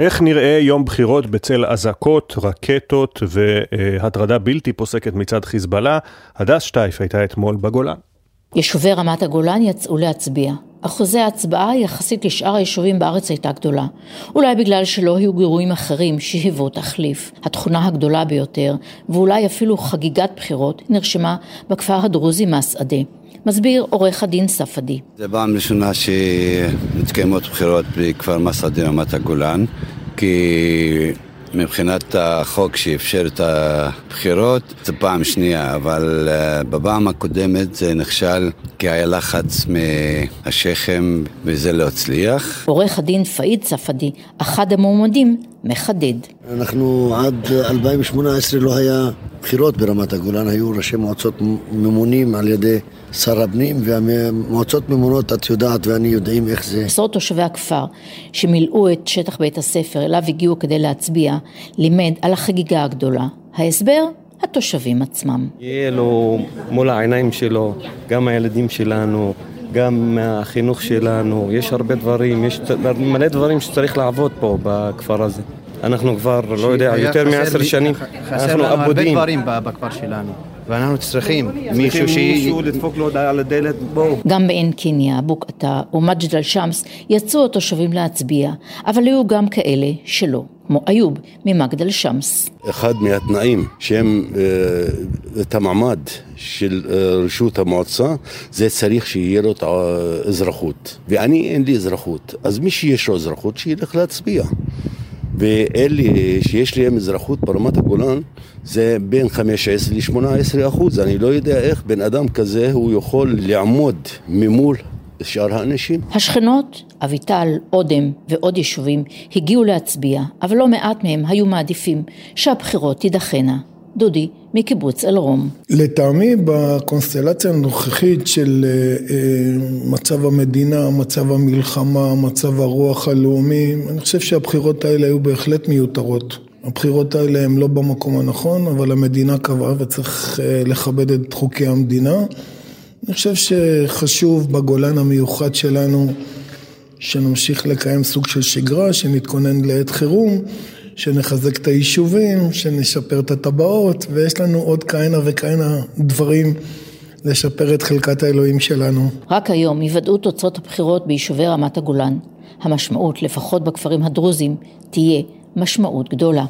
איך נראה יום בחירות בצל אזעקות, רקטות והטרדה בלתי פוסקת מצד חיזבאללה? הדס שטייף הייתה אתמול בגולן. יישובי רמת הגולן יצאו להצביע. אחוזי ההצבעה יחסית לשאר היישובים בארץ הייתה גדולה. אולי בגלל שלא היו גירויים אחרים שהיוו תחליף. התכונה הגדולה ביותר, ואולי אפילו חגיגת בחירות, נרשמה בכפר הדרוזי מסעדה. מסביר עורך הדין ספדי. זה פעם ראשונה שמתקיימות בחירות בכפר מסעדה רמת הגולן, כי מבחינת החוק שאפשר את הבחירות, זו פעם שנייה, אבל uh, בפעם הקודמת זה נכשל כי היה לחץ מהשכם וזה לא הצליח. עורך הדין פאיד ספדי, אחד המועמדים, מחדד. אנחנו עד 2018 לא היה בחירות ברמת הגולן, היו ראשי מועצות ממונים על ידי שר הפנים והמועצות ממונות, את יודעת ואני יודעים איך זה. עשרות תושבי הכפר שמילאו את שטח בית הספר אליו הגיעו כדי להצביע, לימד על החגיגה הגדולה. ההסבר? התושבים עצמם. יהיה לו מול העיניים שלו, גם הילדים שלנו, גם החינוך שלנו, יש הרבה דברים, יש מלא דברים שצריך לעבוד פה בכפר הזה. אנחנו כבר, לא יודע, יותר מעשר שנים, אנחנו אבודים. חסר לנו הרבה דברים בכפר שלנו. ואנחנו צריכים מישהו ש... מישהו לדפוק לו על הדלת, בואו. גם בעין קיניה, בוקעתה ומג'ד אל-שמס יצאו התושבים להצביע, אבל היו גם כאלה שלא. כמו איוב ממגדל שמס. אחד מהתנאים שהם אה, את המעמד של אה, רשות המועצה זה צריך שיהיה לו את האזרחות ואני אין לי אזרחות אז מי שיש לו אזרחות שילך להצביע ואלה שיש להם אזרחות ברמת הגולן זה בין 15 ל-18 אחוז. אני לא יודע איך בן אדם כזה הוא יכול לעמוד ממול שאר האנשים. השכנות, אביטל, אודם ועוד יישובים הגיעו להצביע, אבל לא מעט מהם היו מעדיפים שהבחירות תידחנה. דודי מקיבוץ אלרום. לטעמי בקונסטלציה הנוכחית של אה, אה, מצב המדינה, מצב המלחמה, מצב הרוח הלאומי, אני חושב שהבחירות האלה היו בהחלט מיותרות. הבחירות האלה הן לא במקום הנכון, אבל המדינה קבעה וצריך אה, לכבד את חוקי המדינה. אני חושב שחשוב בגולן המיוחד שלנו שנמשיך לקיים סוג של שגרה, שנתכונן לעת חירום. שנחזק את היישובים, שנשפר את הטבעות, ויש לנו עוד כהנה וכהנה דברים לשפר את חלקת האלוהים שלנו. רק היום יוודאו תוצאות הבחירות ביישובי רמת הגולן. המשמעות, לפחות בכפרים הדרוזים, תהיה משמעות גדולה.